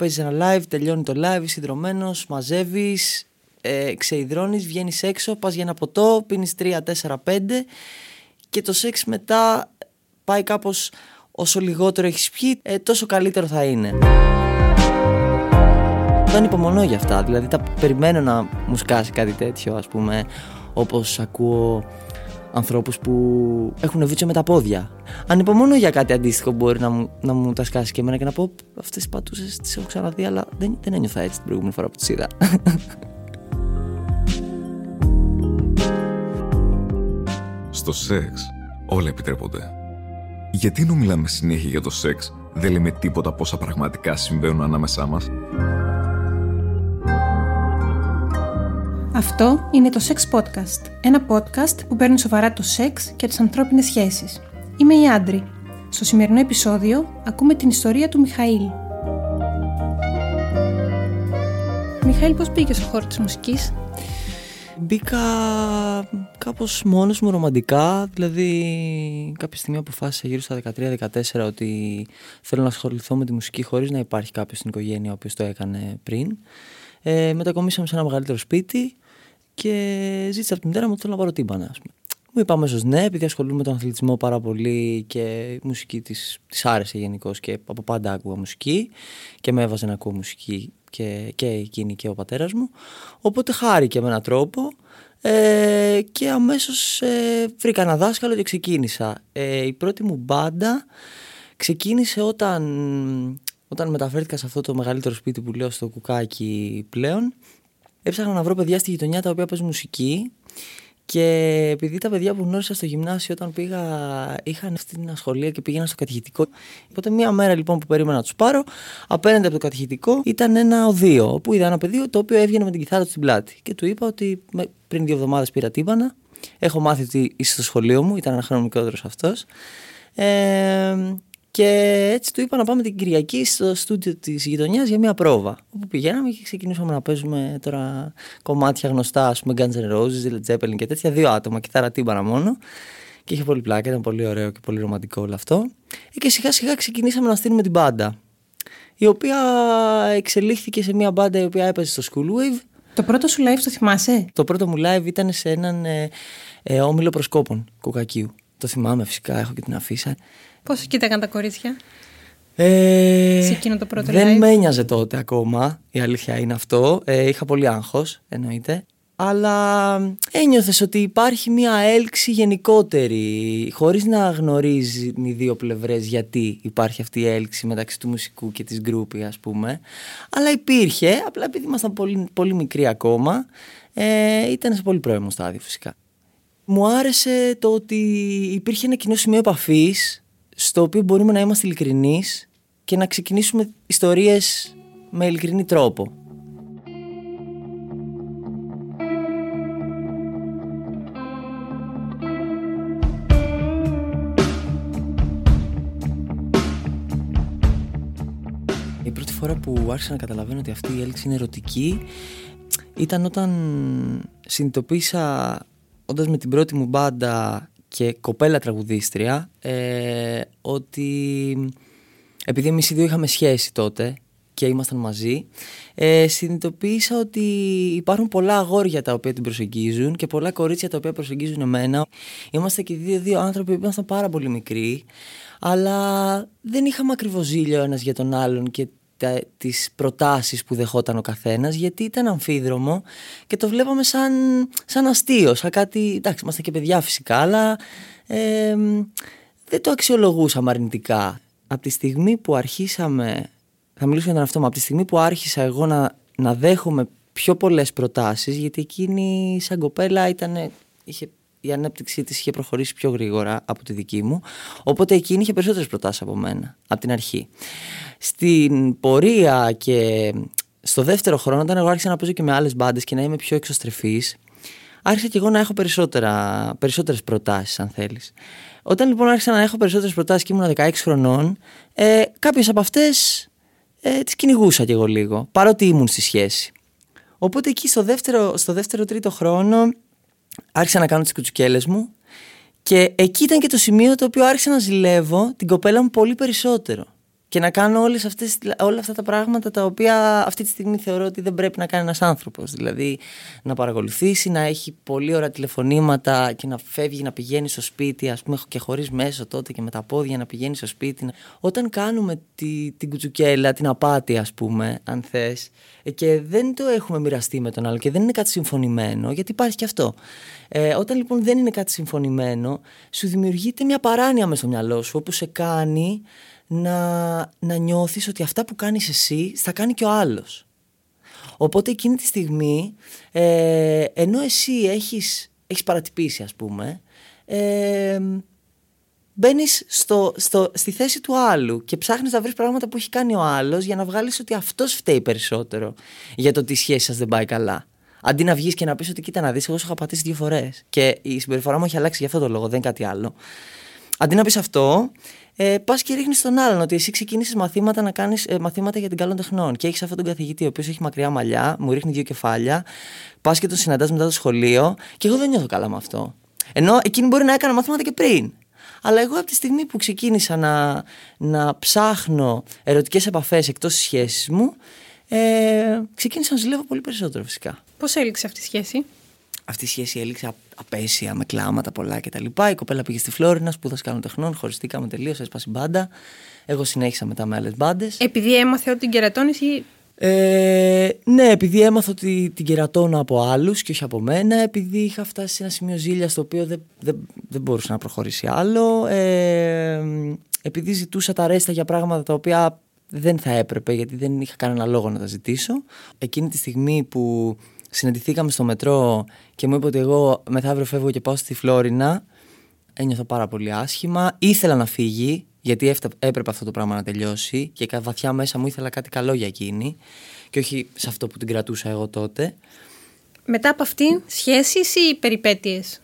παίζεις ένα live, τελειώνει το live, συνδρομένο, μαζεύεις, ε, ξεϊδρώνεις, βγαίνεις έξω, πας για ένα ποτό, πίνεις 3, 4, 5 και το σεξ μετά πάει κάπως όσο λιγότερο έχεις πιει, ε, τόσο καλύτερο θα είναι. Δεν υπομονώ για αυτά, δηλαδή τα περιμένω να μου σκάσει κάτι τέτοιο, ας πούμε, όπως ακούω ανθρώπους που έχουν βίτσιο με τα πόδια. Ανυπομονώ για κάτι αντίστοιχο που μπορεί να μου, να μου τα σκάσει και εμένα και να πω αυτές τις πατούσες τις έχω ξαναδεί αλλά δεν, δεν ένιωθα έτσι την προηγούμενη φορά που τις είδα. Στο σεξ όλα επιτρέπονται. Γιατί ενώ μιλάμε συνέχεια για το σεξ, δεν λέμε τίποτα πόσα πραγματικά συμβαίνουν ανάμεσά μας; Αυτό είναι το Sex Podcast, ένα podcast που παίρνει σοβαρά το σεξ και τις ανθρώπινες σχέσεις. Είμαι η Άντρη. Στο σημερινό επεισόδιο ακούμε την ιστορία του Μιχαήλ. Μιχαήλ, πώς πήγες στο χώρο της μουσικής; Μπήκα κάπως μόνος μου ρομαντικά, δηλαδή κάποια στιγμή αποφάσισα γύρω στα 13-14 ότι θέλω να ασχοληθώ με τη μουσική χωρίς να υπάρχει κάποιος στην οικογένεια ο οποίος το έκανε πριν. Ε, μετακομίσαμε σε ένα μεγαλύτερο σπίτι και ζήτησα από τη μητέρα μου ότι θέλω να πάρω τύμπανα. Ας πούμε. Μου είπα αμέσως ναι, επειδή ασχολούμαι με τον αθλητισμό πάρα πολύ και η μουσική της της άρεσε γενικώς και από πάντα άκουγα μουσική και με έβαζε να ακούω μουσική και, και εκείνη και ο πατέρας μου. Οπότε χάρηκε με έναν τρόπο ε, και αμέσως ε, βρήκα ένα δάσκαλο και ξεκίνησα. Ε, η πρώτη μου μπάντα ξεκίνησε όταν, όταν μεταφέρθηκα σε αυτό το μεγαλύτερο σπίτι που λέω στο κουκάκι πλέον έψαχνα να βρω παιδιά στη γειτονιά τα οποία παίζουν μουσική και επειδή τα παιδιά που γνώρισα στο γυμνάσιο όταν πήγα είχαν αυτή την ασχολία και πήγαινα στο κατηχητικό. Οπότε μία μέρα λοιπόν που περίμενα να τους πάρω, απέναντι από το κατηχητικό ήταν ένα οδείο. Όπου είδα ένα παιδί το οποίο έβγαινε με την κιθάρα του στην πλάτη. Και του είπα ότι πριν δύο εβδομάδες πήρα τύμπανα. Έχω μάθει ότι είσαι στο σχολείο μου, ήταν ένα χρόνο μικρότερος αυτός. Ε, και έτσι του είπα να πάμε την Κυριακή στο στούντιο της γειτονιάς για μια πρόβα. Όπου πηγαίναμε και ξεκινήσαμε να παίζουμε τώρα κομμάτια γνωστά, ας πούμε Guns N' Roses, Led Zeppelin και τέτοια. Δύο άτομα, κιθάρα τύμπανα μόνο. Και είχε πολύ πλάκα, ήταν πολύ ωραίο και πολύ ρομαντικό όλο αυτό. Και σιγά σιγά ξεκινήσαμε να στείλουμε την μπάντα. Η οποία εξελίχθηκε σε μια μπάντα η οποία έπαιζε στο School Wave. Το πρώτο σου live το θυμάσαι; Το πρώτο μου live ήταν σε έναν ε, ε, όμιλο προσκόπων κουκακίου. Το θυμάμαι φυσικά, έχω και την αφίσα. Πώς κοίταγαν τα κορίτσια; Ε, σε εκείνο το πρώτο δεν live. με ένοιαζε τότε ακόμα, η αλήθεια είναι αυτό. Ε, είχα πολύ άγχος, εννοείται. Αλλά ένιωθες ότι υπάρχει μια έλξη γενικότερη, χωρίς να γνωρίζει οι δύο πλευρές γιατί υπάρχει αυτή η έλξη μεταξύ του μουσικού και της γκρούπη ας πούμε. Αλλά υπήρχε, απλά επειδή ήμασταν πολύ, πολύ μικροί ακόμα, ε, ήταν σε πολύ πρώιμο στάδιο φυσικά. Μου άρεσε το ότι υπήρχε ένα κοινό σημείο επαφής στο οποίο μπορούμε να είμαστε ειλικρινείς και να ξεκινήσουμε ιστορίες με ειλικρινή τρόπο. Η πρώτη φορά που άρχισα να καταλαβαίνω ότι αυτή η έλξη είναι ερωτική ήταν όταν συνειδητοποίησα όντας με την πρώτη μου μπάντα και κοπέλα τραγουδίστρια ε, ότι επειδή εμείς οι δύο είχαμε σχέση τότε και ήμασταν μαζί ε, συνειδητοποίησα ότι υπάρχουν πολλά αγόρια τα οποία την προσεγγίζουν και πολλά κορίτσια τα οποία προσεγγίζουν εμένα. Είμαστε και δύο, δύο άνθρωποι που ήμασταν πάρα πολύ μικροί αλλά δεν είχαμε ακριβώς ζήλιο ένας για τον άλλον και τα, τις προτάσεις που δεχόταν ο καθένας γιατί ήταν αμφίδρομο και το βλέπαμε σαν, σαν αστείο, σαν κάτι, εντάξει είμαστε και παιδιά φυσικά αλλά ε, δεν το αξιολογούσαμε αρνητικά. Από τη στιγμή που αρχίσαμε, θα μιλήσω για τον αυτό μου, από τη στιγμή που άρχισα εγώ να, να δέχομαι πιο πολλές προτάσεις γιατί εκείνη σαν κοπέλα ήταν, είχε η ανέπτυξή της είχε προχωρήσει πιο γρήγορα από τη δική μου οπότε εκείνη είχε περισσότερες προτάσεις από μένα από την αρχή. Στην πορεία και στο δεύτερο χρόνο όταν εγώ άρχισα να παίζω και με άλλες μπάντες και να είμαι πιο εξωστρεφής άρχισα και εγώ να έχω περισσότερα, περισσότερες προτάσεις αν θέλεις. Όταν λοιπόν άρχισα να έχω περισσότερες προτάσεις και ήμουν 16 χρονών ε, κάποιες από αυτές ε, τις κυνηγούσα κι εγώ λίγο παρότι ήμουν στη σχέση. Οπότε εκεί στο δεύτερο, στο δεύτερο τρίτο χρόνο άρχισα να κάνω τις κουτσουκέλες μου και εκεί ήταν και το σημείο το οποίο άρχισα να ζηλεύω την κοπέλα μου πολύ περισσότερο. Και να κάνω όλες αυτές, όλα αυτά τα πράγματα τα οποία αυτή τη στιγμή θεωρώ ότι δεν πρέπει να κάνει ένας άνθρωπος. Δηλαδή να παρακολουθήσει, να έχει πολύ ωραία τηλεφωνήματα και να φεύγει να πηγαίνει στο σπίτι, ας πούμε και χωρίς μέσο τότε και με τα πόδια να πηγαίνει στο σπίτι. Όταν κάνουμε τη, την κουτσουκέλα, την απάτη ας πούμε, αν θες, ε, και δεν το έχουμε μοιραστεί με τον άλλο και δεν είναι κάτι συμφωνημένο, γιατί υπάρχει και αυτό. Ε, όταν λοιπόν δεν είναι κάτι συμφωνημένο, σου δημιουργείται μια παράνοια με στο μυαλό σου, όπου σε κάνει να, να νιώθεις ότι αυτά που κάνεις εσύ θα κάνει και ο άλλος. Οπότε εκείνη τη στιγμή, ε, ενώ εσύ έχεις, έχεις παρατυπήσει ας πούμε, ε, μπαίνεις στο, στο, στη θέση του άλλου και ψάχνεις να βρεις πράγματα που έχει κάνει ο άλλος για να βγάλεις ότι αυτός φταίει περισσότερο για το ότι η σχέση σας δεν πάει καλά. Αντί να βγεις και να πεις ότι κοίτα να δεις, εγώ σου είχα πατήσει δύο φορές. Και η συμπεριφορά μου έχει αλλάξει για αυτό το λόγο, δεν είναι κάτι άλλο. Αντί να πεις αυτό, ε, πας και ρίχνεις τον άλλον ότι εσύ ξεκίνησες μαθήματα να κάνεις ε, μαθήματα για την καλών τεχνών και έχεις αυτόν τον καθηγητή ο οποίος έχει μακριά μαλλιά, μου ρίχνει δύο κεφάλια, πας και τον συναντάς μετά το σχολείο και εγώ δεν νιώθω καλά με αυτό. Ενώ εκείνη μπορεί να έκανα μαθήματα και πριν. Αλλά εγώ από τη στιγμή που ξεκίνησα να, να ψάχνω ερωτικές επαφές εκτός της σχέσης μου, ε, ξεκίνησα να ζηλεύω πολύ περισσότερο φυσικά. Πώς έληξε αυτή η σχέση; Αυτή η σχέση έληξε απέσια, με κλάματα πολλά κτλ. Η κοπέλα πήγε στη Φλόρινα, σπούδασε κάνω τεχνών, χωριστήκαμε τελείω, έσπασε μπάντα. Εγώ συνέχισα μετά με άλλες μπάντες. Επειδή έμαθε ότι την κερατώνεις ή. Ε, ναι, επειδή έμαθα ότι την κερατώνω από άλλους και όχι από μένα, επειδή είχα φτάσει σε ένα σημείο ζήλιας στο οποίο δεν, δεν, δεν μπορούσε να προχωρήσει άλλο, ε, επειδή ζητούσα τα ρέστα για πράγματα τα οποία δεν θα έπρεπε γιατί δεν είχα κανένα λόγο να τα ζητήσω. Εκείνη τη στιγμή που συναντηθήκαμε στο μετρό και μου είπε ότι εγώ μεθαύριο φεύγω και πάω στη Φλόρινα. Ένιωθα πάρα πολύ άσχημα. Ήθελα να φύγει, γιατί έπρεπε αυτό το πράγμα να τελειώσει και βαθιά μέσα μου ήθελα κάτι καλό για εκείνη και όχι σε αυτό που την κρατούσα εγώ τότε. Μετά από αυτήν, σχέσεις ή περιπέτειες;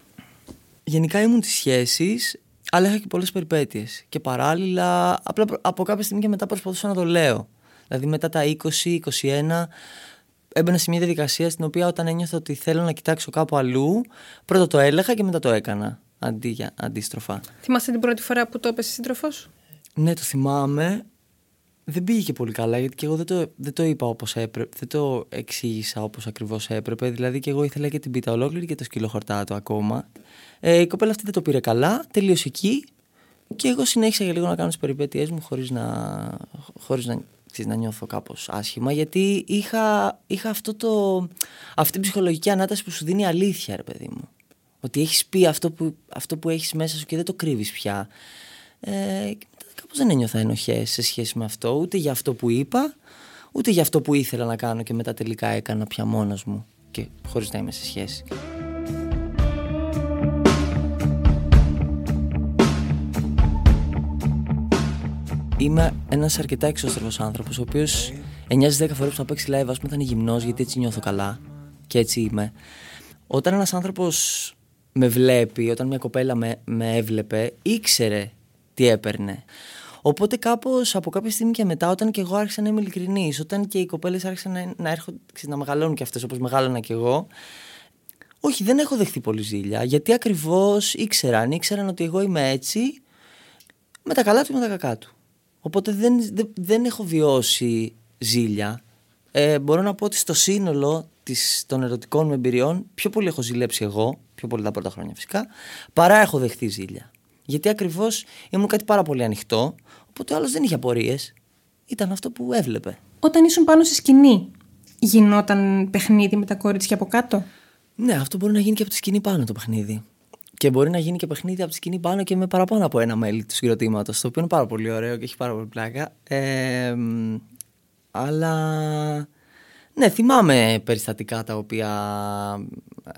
Γενικά ήμουν τις σχέσεις, αλλά είχα και πολλές περιπέτειες. Και παράλληλα, απλά από κάποια στιγμή και μετά προσπαθούσα να το λέω. Δηλαδή μετά τα 20-21 έμπαινα σε μια διαδικασία στην οποία όταν ένιωθα ότι θέλω να κοιτάξω κάπου αλλού, πρώτα το έλεγα και μετά το έκανα. Αντί για αντίστροφα. Θυμάστε την πρώτη φορά που το έπεσε σύντροφος; Ναι, το θυμάμαι. Δεν πήγε και πολύ καλά γιατί και εγώ δεν το, δεν το είπα όπως έπρεπε, δεν το εξήγησα όπως ακριβώς έπρεπε. Δηλαδή και εγώ ήθελα και την πίτα ολόκληρη και το σκύλο χορτάτο ακόμα. Ε, η κοπέλα αυτή δεν το πήρε καλά, τελείωσε εκεί και εγώ συνέχισα για λίγο να κάνω τις περιπέτειές μου χωρίς να, χωρίς να να νιώθω κάπως άσχημα γιατί είχα, είχα αυτό το, αυτή την ψυχολογική ανάταση που σου δίνει αλήθεια ρε παιδί μου. Ότι έχεις πει αυτό που, αυτό που έχεις μέσα σου και δεν το κρύβεις πια. Ε, και κάπως δεν ένιωθα ενοχές σε σχέση με αυτό ούτε για αυτό που είπα ούτε για αυτό που ήθελα να κάνω και μετά τελικά έκανα πια μόνος μου και χωρίς να είμαι σε σχέση Είμαι ένας αρκετά εξώστρεφο άνθρωπος, ο οποίος 9 10 φορές που θα παίξει live, ας πούμε, θα είναι γυμνός, γιατί έτσι νιώθω καλά. Και έτσι είμαι. Όταν ένας άνθρωπος με βλέπει, όταν μια κοπέλα με, με έβλεπε, ήξερε τι έπαιρνε. Οπότε κάπως από κάποια στιγμή και μετά, όταν και εγώ άρχισα να είμαι ειλικρινής, όταν και οι κοπέλες άρχισαν να, να, έρχονται, να μεγαλώνουν και αυτές όπως μεγάλωνα κι εγώ, όχι, δεν έχω δεχτεί πολύ ζήλια. Γιατί ακριβώς ήξεραν, ήξεραν ότι εγώ είμαι έτσι, με τα καλά του και με τα κακά του. Οπότε δεν, δεν, δεν έχω βιώσει ζήλια. Ε, μπορώ να πω ότι στο σύνολο της, των ερωτικών μου εμπειριών πιο πολύ έχω ζηλέψει εγώ, πιο πολύ τα πρώτα χρόνια φυσικά, παρά έχω δεχθεί ζήλια. Γιατί ακριβώς ήμουν κάτι πάρα πολύ ανοιχτό, οπότε ο άλλος δεν είχε απορίες. Ήταν αυτό που έβλεπε. Όταν ήσουν πάνω στη σκηνή, γινόταν παιχνίδι με τα κορίτσια από κάτω; Ναι, αυτό μπορεί να γίνει και από τη σκηνή πάνω το παιχνίδι. Και μπορεί να γίνει και παιχνίδι από τη σκηνή πάνω και με παραπάνω από ένα μέλη του συγκροτήματος. Το οποίο είναι πάρα πολύ ωραίο και έχει πάρα πολύ πλάκα. Ε, αλλά. Ναι, θυμάμαι περιστατικά τα οποία. Ε,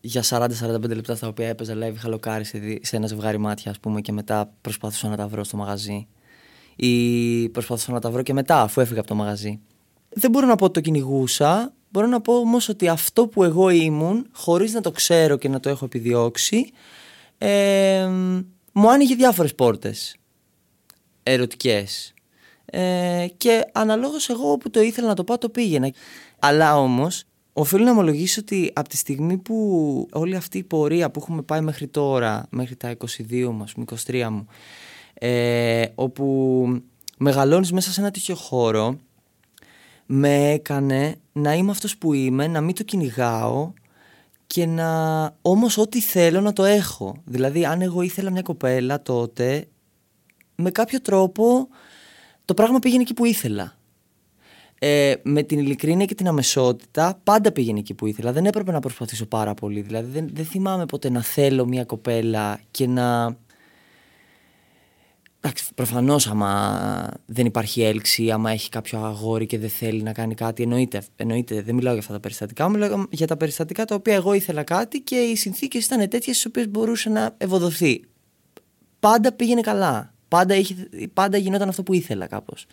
για 40-45 λεπτά στα οποία έπαιζα live είχα λοκάρει σε, σε ένα ζευγάρι μάτια, ας πούμε, και μετά προσπαθούσα να τα βρω στο μαγαζί. Ή προσπαθούσα να τα βρω και μετά, αφού έφυγα από το μαγαζί. Δεν μπορώ να πω ότι το κυνηγούσα. Μπορώ να πω όμως ότι αυτό που εγώ ήμουν, χωρίς να το ξέρω και να το έχω επιδιώξει, ε, μου άνοιγε διάφορες πόρτες ερωτικές. Ε, και αναλόγως εγώ που το ήθελα να το πάω το πήγαινα. Αλλά όμως οφείλω να ομολογήσω ότι από τη στιγμή που όλη αυτή η πορεία που έχουμε πάει μέχρι τώρα, μέχρι τα 22 μου, 23 μου, ε, όπου μεγαλώνεις μέσα σε ένα τέτοιο χώρο με έκανε να είμαι αυτός που είμαι, να μην το κυνηγάω και να όμως ό,τι θέλω να το έχω. Δηλαδή αν εγώ ήθελα μια κοπέλα τότε με κάποιο τρόπο το πράγμα πήγαινε εκεί που ήθελα. Ε, με την ειλικρίνεια και την αμεσότητα πάντα πήγαινε εκεί που ήθελα. Δεν έπρεπε να προσπαθήσω πάρα πολύ. Δηλαδή δεν, δεν θυμάμαι ποτέ να θέλω μια κοπέλα και να Εντάξει, προφανώς άμα δεν υπάρχει έλξη, άμα έχει κάποιο αγόρι και δεν θέλει να κάνει κάτι, εννοείται, εννοείται δεν μιλάω για αυτά τα περιστατικά, μιλάω για τα περιστατικά τα οποία εγώ ήθελα κάτι και οι συνθήκες ήταν τέτοιες στις οποίες μπορούσε να ευοδοθεί. Πάντα πήγαινε καλά. Πάντα, είχε, πάντα γινόταν αυτό που ήθελα κάπως.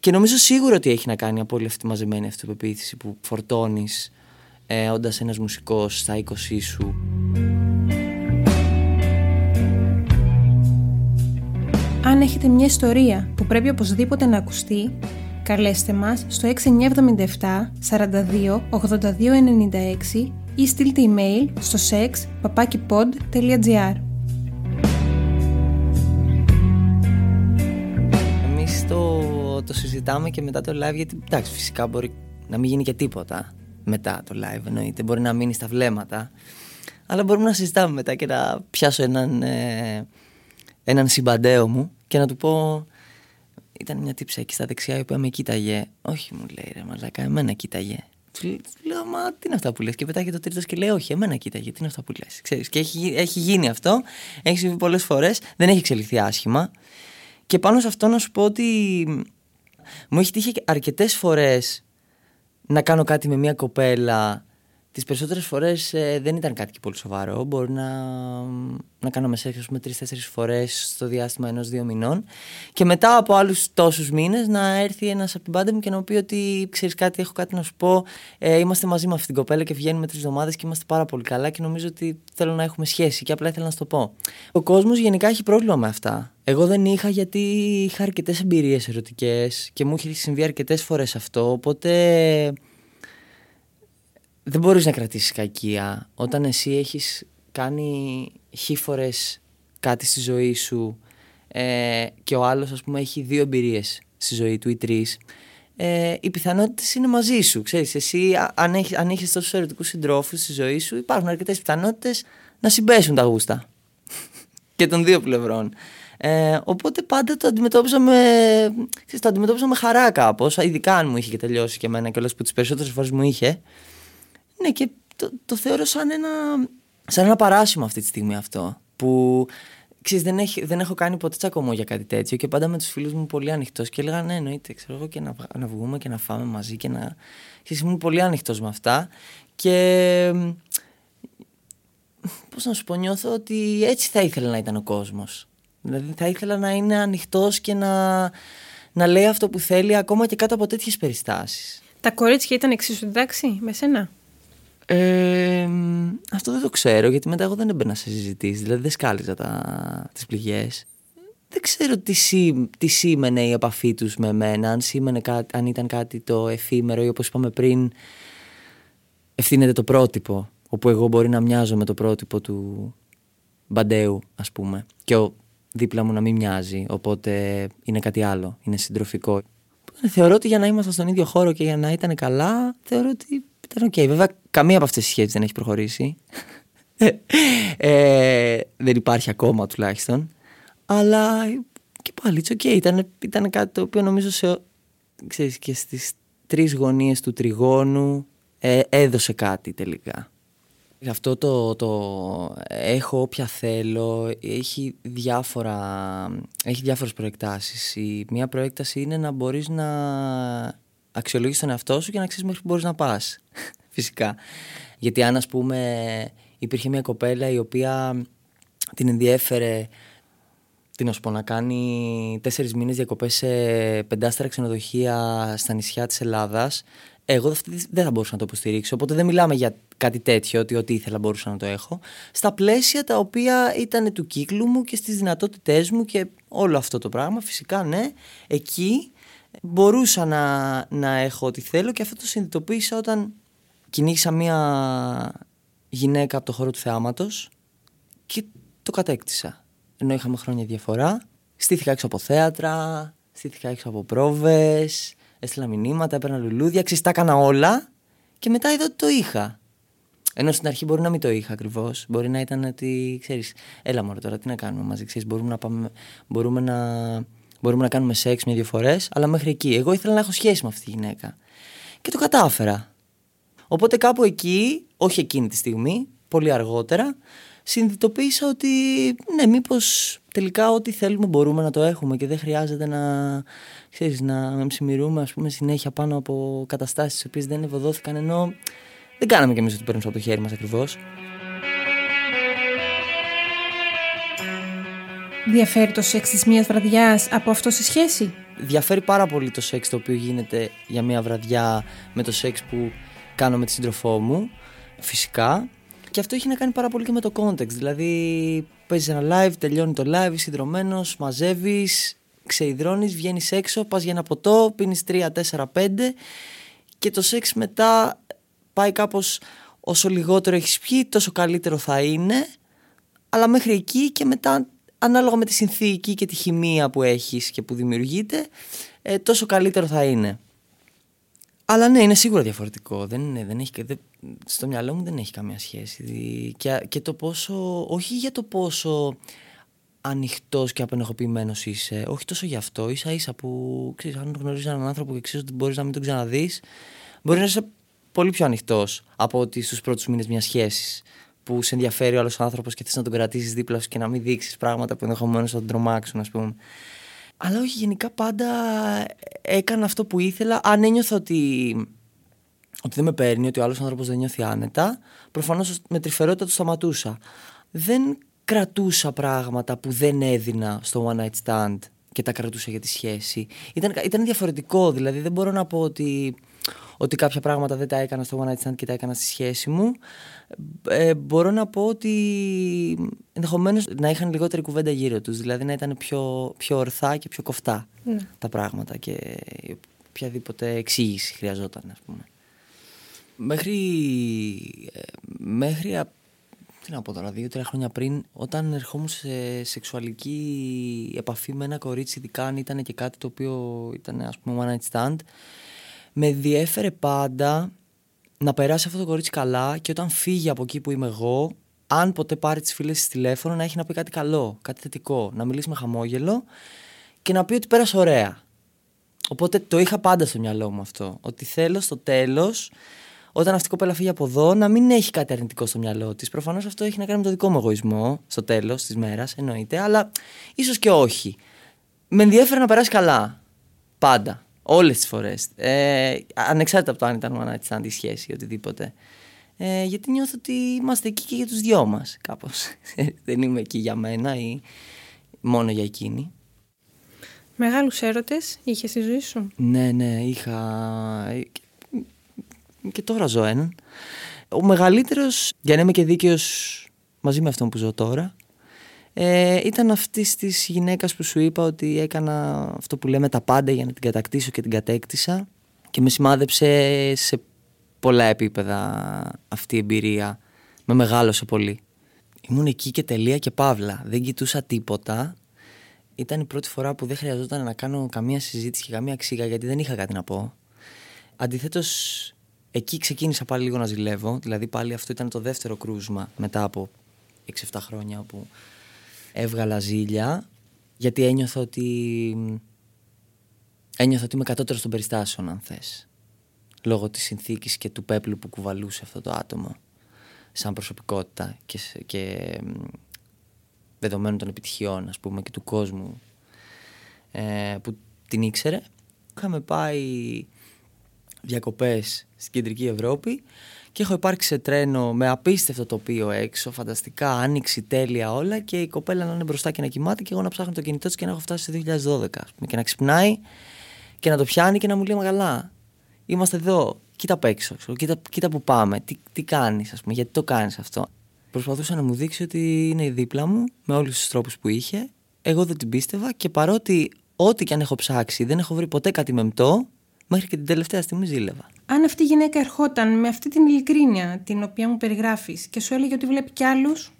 Και νομίζω σίγουρα ότι έχει να κάνει από όλη αυτή τη μαζεμένη αυτοπεποίθηση που φορτώνεις ε, όντας ένας μουσικός στα 20 σου. Αν έχετε μια ιστορία που πρέπει οπωσδήποτε να ακουστεί, καλέστε μας στο 6977 42 82 96 ή στείλτε email στο sex.papakipod.gr Εμείς το, το συζητάμε και μετά το live γιατί εντάξει φυσικά μπορεί να μην γίνει και τίποτα μετά το live εννοείται, μπορεί να μείνει στα βλέμματα αλλά μπορούμε να συζητάμε μετά και να πιάσω έναν, ε, έναν συμπαντέο μου και να του πω. Ήταν μια τύψα εκεί στα δεξιά η οποία με κοίταγε. Όχι, μου λέει ρε Μαλάκα, εμένα κοίταγε. Του λέω, Μα τι είναι αυτά που λες. Και πετάει και το τρίτος και λέει, Όχι, εμένα κοίταγε. Τι είναι αυτά που λες. Και έχει, έχει γίνει αυτό. Έχει συμβεί πολλές φορές. Δεν έχει εξελιχθεί άσχημα. Και πάνω σε αυτό να σου πω ότι μου έχει τύχει αρκετές φορές να κάνω κάτι με μια κοπέλα τις περισσότερες φορές ε, δεν ήταν κάτι και πολύ σοβαρό. Μπορεί να, να κάναμε σεξ με τρει-τέσσερι φορές στο διάστημα ενό-δύο μηνών. Και μετά από άλλους τόσους μήνες να έρθει ένας από την πάντα μου και να μου πει ότι ξέρεις κάτι, έχω κάτι να σου πω. Ε, είμαστε μαζί με αυτή την κοπέλα και βγαίνουμε τρεις εβδομάδες και είμαστε πάρα πολύ καλά και νομίζω ότι θέλω να έχουμε σχέση. Και απλά ήθελα να σου το πω. Ο κόσμος γενικά έχει πρόβλημα με αυτά. Εγώ δεν είχα γιατί είχα αρκετές εμπειρίες ερωτικές και μου είχε συμβεί αρκετές φορές αυτό. Οπότε δεν μπορείς να κρατήσεις κακία όταν εσύ έχεις κάνει χίφορες κάτι στη ζωή σου ε, και ο άλλος ας πούμε έχει δύο εμπειρίες στη ζωή του ή τρεις ε, οι πιθανότητες είναι μαζί σου. Ξέρεις εσύ αν, έχεις, αν έχεις τόσους ερωτικούς συντρόφους στη ζωή σου υπάρχουν αρκετές πιθανότητες να συμπέσουν τα γούστα. Και των δύο πλευρών. Ε, οπότε πάντα το αντιμετώπιζα με, ξέρεις, το αντιμετώπιζα με χαρά κάπως ειδικά αν μου είχε και τελειώσει και εμένα και όλες που τις περισσότερες φορές μου είχε ναι, και το, το θεωρώ σαν ένα, σαν ένα παράσημο αυτή τη στιγμή αυτό. Που ξέρεις, δεν, έχει, δεν έχω κάνει ποτέ τσακωμό για κάτι τέτοιο και πάντα με τους φίλους μου πολύ ανοιχτός και έλεγα ναι, εννοείται, ξέρω εγώ και να, να βγούμε και να φάμε μαζί και να. Ξέρεις, ήμουν πολύ ανοιχτός με αυτά και. Πώς να σου πω, νιώθω ότι έτσι θα ήθελα να ήταν ο κόσμος. Δηλαδή θα ήθελα να είναι ανοιχτός και να, να λέει αυτό που θέλει ακόμα και κάτω από τέτοιες περιστάσεις. Τα κορίτσια ήταν εξίσου εντάξει με σένα; Ε, αυτό δεν το ξέρω γιατί μετά εγώ δεν έμπαινα σε συζητήσεις, δηλαδή δεν σκάλιζα τα, τις πληγές. Δεν ξέρω τι, σή, τι σήμαινε η επαφή τους με εμένα, αν, σήμαινε αν ήταν κάτι το εφήμερο ή όπως είπαμε πριν ευθύνεται το πρότυπο, όπου εγώ μπορεί να μοιάζω με το πρότυπο του Μπαντέου ας πούμε και ο δίπλα μου να μην μοιάζει, οπότε είναι κάτι άλλο, είναι συντροφικό. Θεωρώ ότι για να είμαστε στον ίδιο χώρο και για να ήταν καλά, θεωρώ ότι ήταν OK. Okay. Βέβαια, καμία από αυτές τις σχέσεις δεν έχει προχωρήσει. ε, δεν υπάρχει ακόμα τουλάχιστον. Αλλά και πάλι, it's okay. Ήταν, ήταν κάτι το οποίο νομίζω σε, ξέρεις, και στις τρεις γωνίες του τριγώνου ε, έδωσε κάτι τελικά. Αυτό το, το έχω όποια θέλω, έχει, διάφορα, έχει διάφορες προεκτάσεις. Η μία προέκταση είναι να μπορείς να αξιολογήσει τον εαυτό σου και να ξέρεις μέχρι που μπορείς να πας. Φυσικά. Γιατί αν, ας πούμε, υπήρχε μια κοπέλα η οποία την ενδιέφερε τι να σου πω, να κάνει τέσσερις μήνες διακοπές σε πεντάστερα ξενοδοχεία στα νησιά της Ελλάδας. Εγώ δεν θα μπορούσα να το υποστηρίξω. Οπότε δεν μιλάμε για κάτι τέτοιο, ότι ό,τι ήθελα μπορούσα να το έχω. Στα πλαίσια τα οποία ήταν του κύκλου μου και στις δυνατότητές μου και όλο αυτό το πράγμα, φυσικά ναι, εκεί μπορούσα να, να έχω ό,τι θέλω και αυτό το συνειδητοποίησα όταν κυνήγησα μία γυναίκα από το χώρο του θεάματος και το κατέκτησα. Ενώ είχαμε χρόνια διαφορά, στήθηκα έξω από θέατρα, στήθηκα έξω από πρόβες, έστειλα μηνύματα, έπαιρνα λουλούδια, ξέρεις, τα έκανα όλα και μετά είδα ότι το είχα. Ενώ στην αρχή μπορεί να μην το είχα ακριβώς. Μπορεί να ήταν ότι, ξέρεις, έλα μόνο τώρα, τι να κάνουμε μαζί, ξέρεις, μπορούμε να, πάμε, μπορούμε να, μπορούμε να κάνουμε σεξ μια-δύο φορές, αλλά μέχρι εκεί. Εγώ ήθελα να έχω σχέση με αυτή τη γυναίκα. Και το κατάφερα. Οπότε κάπου εκεί, όχι εκείνη τη στιγμή, πολύ αργότερα, συνειδητοποίησα ότι ναι, μήπως τελικά ό,τι θέλουμε μπορούμε να το έχουμε και δεν χρειάζεται να, ξέρεις, να ψημιρούμε ας πούμε, συνέχεια πάνω από καταστάσεις οι οποίες δεν ευωδόθηκαν ενώ δεν κάναμε κι εμείς ότι παίρνουμε από το χέρι μας ακριβώς. Διαφέρει το σεξ της μίας βραδιάς από αυτό σε σχέση; Διαφέρει πάρα πολύ το σεξ το οποίο γίνεται για μια βραδιά με το σεξ που κάνω με τη σύντροφό μου, φυσικά. Και αυτό έχει να κάνει πάρα πολύ και με το context. Δηλαδή, παίζεις ένα live, τελειώνει το live, είσαι συνδρομένο, μαζεύεις, ξεϊδρώνεις, βγαίνεις έξω, πας για ένα ποτό, πίνεις 3, 4, 5 και το σεξ μετά πάει κάπως όσο λιγότερο έχεις πιει, τόσο καλύτερο θα είναι. Αλλά μέχρι εκεί και μετά, ανάλογα με τη συνθήκη και τη χημεία που έχεις και που δημιουργείται, ε, τόσο καλύτερο θα είναι. Αλλά ναι, είναι σίγουρα διαφορετικό. Δεν είναι, δεν έχει, δεν, στο μυαλό μου δεν έχει καμία σχέση. Και, και το πόσο, όχι για το πόσο ανοιχτός και απενεχοποιημένο είσαι, όχι τόσο γι' αυτό. σα ίσα που ξέρεις, αν γνωρίζεις έναν άνθρωπο και ξέρεις ότι μπορείς να μην τον ξαναδείς, μπορείς να είσαι πολύ πιο ανοιχτός από ότι στους πρώτους μήνες μιας σχέσης. Που σε ενδιαφέρει ο άλλος άνθρωπος και θες να τον κρατήσεις δίπλα σου και να μην δείξεις πράγματα που ενδεχομένως θα τον τρομάξουν, ας πούμε. Αλλά όχι, γενικά πάντα έκανα αυτό που ήθελα. Αν ένιωθα ότι, ότι δεν με παίρνει, ότι ο άλλος άνθρωπος δεν νιώθει άνετα, προφανώς με τρυφερότητα το σταματούσα. Δεν κρατούσα πράγματα που δεν έδινα στο one night stand και τα κρατούσα για τη σχέση. Ήταν, ήταν διαφορετικό, δηλαδή δεν μπορώ να πω ότι ότι κάποια πράγματα δεν τα έκανα στο one night stand και τα έκανα στη σχέση μου. Ε, μπορώ να πω ότι ενδεχομένως να είχαν λιγότερη κουβέντα γύρω τους. Δηλαδή να ήταν πιο, πιο ορθά και πιο κοφτά ναι. τα πράγματα και οποιαδήποτε εξήγηση χρειαζόταν, ας πούμε. Μέχρι, ε, μέχρι τι να πω τώρα, δύο-τρία χρόνια πριν, όταν ερχόμουν σε σεξουαλική επαφή με ένα κορίτσι, ειδικά αν ήταν και κάτι το οποίο ήταν ας πούμε one night stand, με διέφερε πάντα να περάσει αυτό το κορίτσι καλά και όταν φύγει από εκεί που είμαι εγώ, αν ποτέ πάρει τις φίλες της τηλέφωνο, να έχει να πει κάτι καλό, κάτι θετικό, να μιλήσει με χαμόγελο και να πει ότι πέρασε ωραία. Οπότε το είχα πάντα στο μυαλό μου αυτό. Ότι θέλω στο τέλος, όταν αυτή η κοπέλα φύγει από εδώ, να μην έχει κάτι αρνητικό στο μυαλό της. Προφανώς αυτό έχει να κάνει με το δικό μου εγωισμό στο τέλος της μέρας, εννοείται, αλλά ίσως και όχι. Με ενδιαφέρει να περάσει καλά. Πάντα. Όλες τις φορές. Ε, ανεξάρτητα από το αν ήταν one night stand σχέση ή οτιδήποτε. Ε, γιατί νιώθω ότι είμαστε εκεί και για τους δυο μας, κάπως. Δεν είμαι εκεί για μένα ή μόνο για εκείνη. Μεγάλους έρωτες είχες στη ζωή σου; Ναι, ναι, είχα. Ε, και τώρα ζω έναν. Ο μεγαλύτερος, για να είμαι και δίκαιος μαζί με αυτόν που ζω τώρα, ε, ήταν αυτής της γυναίκας που σου είπα ότι έκανα αυτό που λέμε τα πάντα για να την κατακτήσω και την κατέκτησα και με σημάδεψε σε πολλά επίπεδα αυτή η εμπειρία. Με μεγάλωσε πολύ. Ήμουν εκεί και τελεία και παύλα. Δεν κοιτούσα τίποτα. Ήταν η πρώτη φορά που δεν χρειαζόταν να κάνω καμία συζήτηση και καμία ξύγα γιατί δεν είχα κάτι να πω. Αντιθέτως, εκεί ξεκίνησα πάλι λίγο να ζηλεύω. Δηλαδή, πάλι αυτό ήταν το δεύτερο κρούσμα μετά από 6-7 χρόνια που έβγαλα ζήλια γιατί ένιωθα ότι ένιωθα ότι είμαι κατώτερος των περιστάσεων αν θες. Λόγω της συνθήκης και του πέπλου που κουβαλούσε αυτό το άτομο σαν προσωπικότητα και, και δεδομένων των επιτυχιών ας πούμε και του κόσμου ε, που την ήξερε. Είχαμε πάει διακοπές στην κεντρική Ευρώπη και έχω υπάρξει σε τρένο με απίστευτο τοπίο έξω, φανταστικά, άνοιξη, τέλεια όλα και η κοπέλα να είναι μπροστά και να κοιμάται και εγώ να ψάχνω το κινητό της και να έχω φτάσει στο 2012 και να ξυπνάει και να το πιάνει και να μου λέει Μαγαλά, είμαστε εδώ, κοίτα απ' έξω, κοίτα, κοίτα που πάμε, τι, τι κάνεις ας πούμε, γιατί το κάνεις αυτό. Προσπαθούσα να μου δείξει ότι είναι η δίπλα μου με όλους τους τρόπους που είχε, εγώ δεν την πίστευα και παρότι ό,τι και αν έχω ψάξει δεν έχω βρει ποτέ κάτι μεμτό, μέχρι και την τελευταία στιγμή ζήλευα αν αυτή η γυναίκα ερχόταν με αυτή την ειλικρίνεια την οποία μου περιγράφεις και σου έλεγε ότι βλέπει κι άλλους;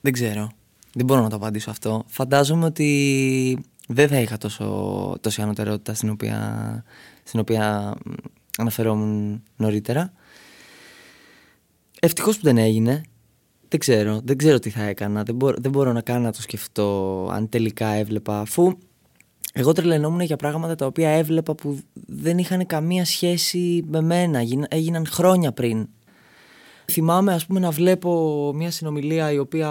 Δεν ξέρω. Δεν μπορώ να το απαντήσω αυτό. Φαντάζομαι ότι δεν θα είχα τόσο, τόση ανωτερότητα στην οποία, στην οποία αναφερόμουν νωρίτερα. Ευτυχώς που δεν έγινε. Δεν ξέρω, δεν ξέρω τι θα έκανα. Δεν, μπορώ, δεν μπορώ να κάνω να το σκεφτώ αν τελικά έβλεπα. Αφού εγώ τρελαινόμουν για πράγματα τα οποία έβλεπα που δεν είχαν καμία σχέση με μένα. Έγιναν χρόνια πριν. Θυμάμαι ας πούμε να βλέπω μια συνομιλία η οποία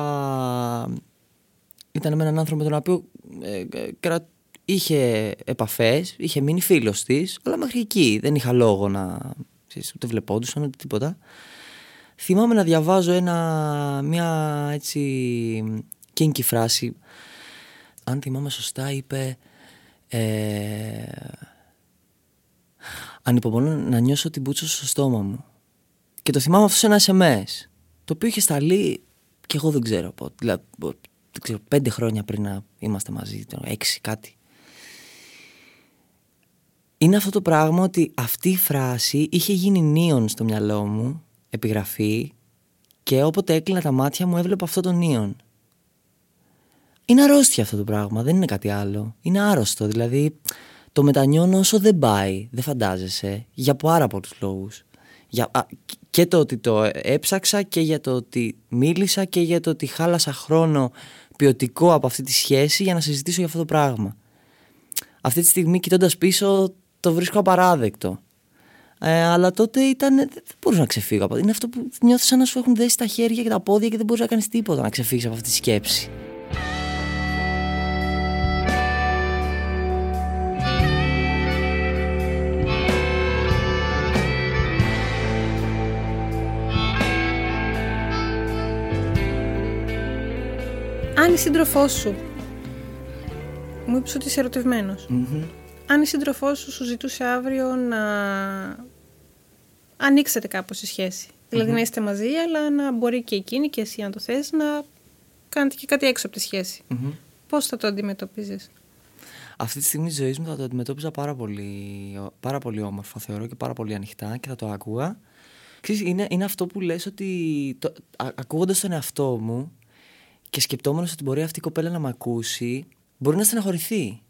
ήταν με έναν άνθρωπο με τον οποίο ε, ε είχε επαφές, είχε μείνει φίλος της, αλλά μέχρι εκεί δεν είχα λόγο να... Ξέρεις, ούτε βλεπόντουσαν ούτε τίποτα. Θυμάμαι να διαβάζω ένα, μια έτσι κίνκι φράση. Αν θυμάμαι σωστά είπε ε, Ανυπομονώ να νιώσω την πούτσο στο στόμα μου. Και το θυμάμαι αυτό σε ένα SMS. Το οποίο είχε σταλεί και εγώ δεν ξέρω πότε. Δηλαδή, δεν ξέρω, πέντε χρόνια πριν να είμαστε μαζί, έξι κάτι. Είναι αυτό το πράγμα ότι αυτή η φράση είχε γίνει νίον στο μυαλό μου, επιγραφή, και όποτε έκλεινα τα μάτια μου έβλεπα αυτό το νίον. Είναι αρρώστια αυτό το πράγμα, δεν είναι κάτι άλλο. Είναι άρρωστο, δηλαδή το μετανιώνω όσο δεν πάει, δεν φαντάζεσαι, για πάρα πολλούς λόγους. Για, και το ότι το έψαξα και για το ότι μίλησα και για το ότι χάλασα χρόνο ποιοτικό από αυτή τη σχέση για να συζητήσω για αυτό το πράγμα. Αυτή τη στιγμή κοιτώντας πίσω το βρίσκω απαράδεκτο. Ε, αλλά τότε ήταν, δεν μπορούσα να ξεφύγω από Είναι αυτό που νιώθω σαν να σου έχουν δέσει τα χέρια και τα πόδια και δεν μπορείς να κάνεις τίποτα να ξεφύγεις από αυτή τη σκέψη. Αν η σύντροφός σου μου είπες ότι είσαι Αν η σύντροφός σου σου ζητούσε αύριο να ανοίξετε κάπως η σχέση. Δηλαδή να είστε μαζί, αλλά να μπορεί και εκείνη και εσύ, αν το θες, να κάνετε και κάτι έξω από τη σχέση. Mm-hmm. Πώς θα το αντιμετωπίζεις; Αυτή τη στιγμή τη ζωή μου θα το αντιμετώπιζα πάρα πολύ, πάρα πολύ όμορφα, θεωρώ και πάρα πολύ ανοιχτά και θα το άκουγα. Ξέρεις, είναι, είναι αυτό που λες ότι το, ακούγοντας τον εαυτό μου και σκεπτόμενος ότι μπορεί αυτή η κοπέλα να με ακούσει, μπορεί να στεναχωρηθεί.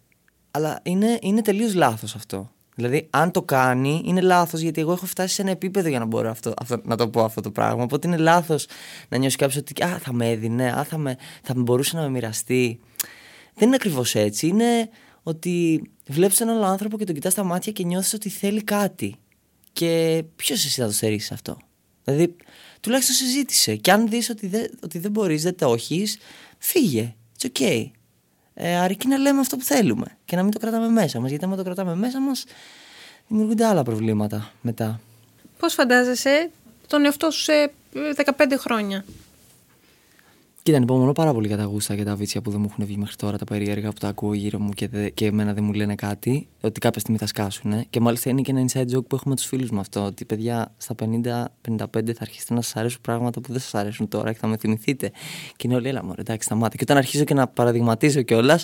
Αλλά είναι, είναι τελείως λάθος αυτό. Δηλαδή, αν το κάνει, είναι λάθος γιατί εγώ έχω φτάσει σε ένα επίπεδο για να μπορώ αυτό, αυτό, να το πω αυτό το πράγμα. Οπότε είναι λάθος να νιώσει κάποιος ότι α, θα με έδινε, α, θα, με, θα με μπορούσε να με μοιραστεί. Δεν είναι ακριβώς έτσι. Είναι ότι βλέπεις έναν άλλο άνθρωπο και τον κοιτάς στα μάτια και νιώθεις ότι θέλει κάτι. Και ποιος εσύ θα το στερήσεις αυτό; Δηλαδή, τουλάχιστον συζήτησε. Και αν δεις ότι, δεν, ότι δεν μπορείς, δεν το έχει, φύγε. It's okay. Ε, αρκεί να λέμε αυτό που θέλουμε και να μην το κρατάμε μέσα μας. Γιατί αν το κρατάμε μέσα μας, δημιουργούνται άλλα προβλήματα μετά. Πώς φαντάζεσαι τον εαυτό σου σε 15 χρόνια; Κοίτα, ανυπομονώ πάρα πολύ για τα γούστα και τα βίτσια που δεν μου έχουν βγει μέχρι τώρα, τα περίεργα που τα ακούω γύρω μου και, δε, και εμένα δεν μου λένε κάτι, ότι κάποια στιγμή θα σκάσουν. Και μάλιστα είναι και ένα inside joke που έχουμε τους φίλους μου αυτό, ότι παιδιά στα 50-55 θα αρχίσετε να σας αρέσουν πράγματα που δεν σας αρέσουν τώρα και θα με θυμηθείτε. Και είναι όλοι, έλα μου, εντάξει, σταμάτα. Και όταν αρχίζω και να παραδειγματίζω κιόλας,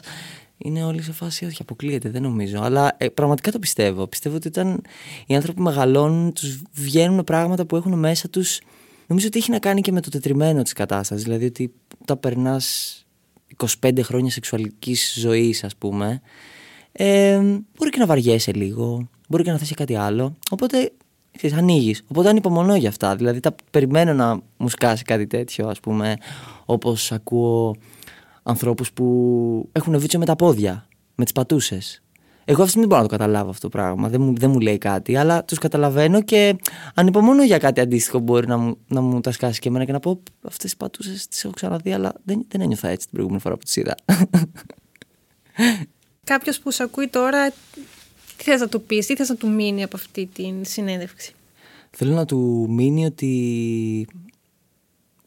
είναι όλοι σε φάση, όχι, αποκλείεται, δεν νομίζω. Αλλά ε, πραγματικά το πιστεύω. Πιστεύω ότι όταν οι άνθρωποι μεγαλώνουν, τους βγαίνουν πράγματα που έχουν μέσα τους Νομίζω ότι έχει να κάνει και με το τετριμένο της κατάστασης. Δηλαδή ότι όταν περνάς 25 χρόνια σεξουαλικής ζωής, ας πούμε, ε, μπορεί και να βαριέσαι λίγο, μπορεί και να θέσει κάτι άλλο. Οπότε ξέρεις, ανοίγεις. Οπότε ανυπομονώ για αυτά. Δηλαδή τα περιμένω να μου σκάσει κάτι τέτοιο, ας πούμε, όπως ακούω ανθρώπους που έχουν βίτσιο με τα πόδια, με τις πατούσες. Εγώ αυτή δεν μπορώ να το καταλάβω αυτό το πράγμα. Δεν μου, δεν μου λέει κάτι, αλλά τους καταλαβαίνω και ανυπομονώ για κάτι αντίστοιχο μπορεί να μου, να μου τα σκάσει και εμένα και να πω αυτές τι πατούσες τις έχω ξαναδεί, αλλά δεν, δεν ένιωθα έτσι την προηγούμενη φορά που τις είδα. Κάποιος που σε ακούει τώρα, τι θες να του πεις, τι θες να του μείνει από αυτή την συνέντευξη; Θέλω να του μείνει ότι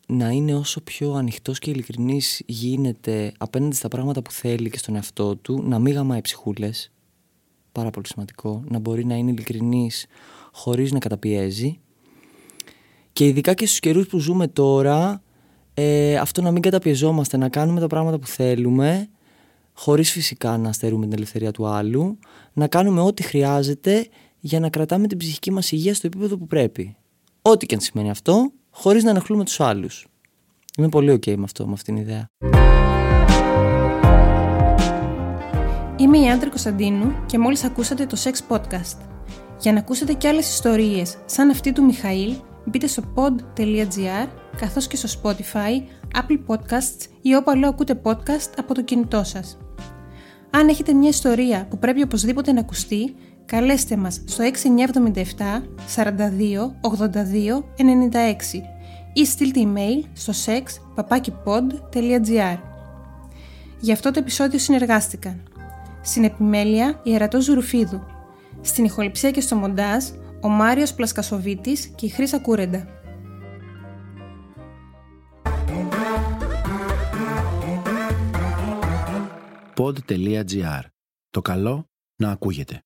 να είναι όσο πιο ανοιχτός και ειλικρινής γίνεται απέναντι στα πράγματα που θέλει και στον εαυτό του, να μην γαμάει ψυχούλες, πάρα πολύ σημαντικό, να μπορεί να είναι ειλικρινής χωρίς να καταπιέζει και ειδικά και στους καιρούς που ζούμε τώρα ε, αυτό να μην καταπιεζόμαστε, να κάνουμε τα πράγματα που θέλουμε χωρίς φυσικά να στερούμε την ελευθερία του άλλου να κάνουμε ό,τι χρειάζεται για να κρατάμε την ψυχική μας υγεία στο επίπεδο που πρέπει. Ό,τι και αν σημαίνει αυτό, χωρίς να ενοχλούμε τους άλλους. Είμαι πολύ ok με αυτό, με αυτήν την ιδέα. Είμαι η Άντρη Κωνσταντίνου και μόλις ακούσατε το Sex Podcast. Για να ακούσετε και άλλες ιστορίες σαν αυτή του Μιχαήλ, μπείτε στο pod.gr καθώς και στο Spotify, Apple Podcasts ή όπου αλλού ακούτε podcast από το κινητό σας. Αν έχετε μια ιστορία που πρέπει οπωσδήποτε να ακουστεί, καλέστε μας στο 6977 42 82 96 ή στείλτε email στο sex.papakipod.gr Για αυτό το επεισόδιο συνεργάστηκαν Στην επιμέλεια η Ερατός Ζουρουφίδου Στην ηχοληψία και στο μοντάζ ο Μάριος Πλασκασοβίτης και η Χρύσα Κούρεντα pod.gr. Το καλό να ακούγεται.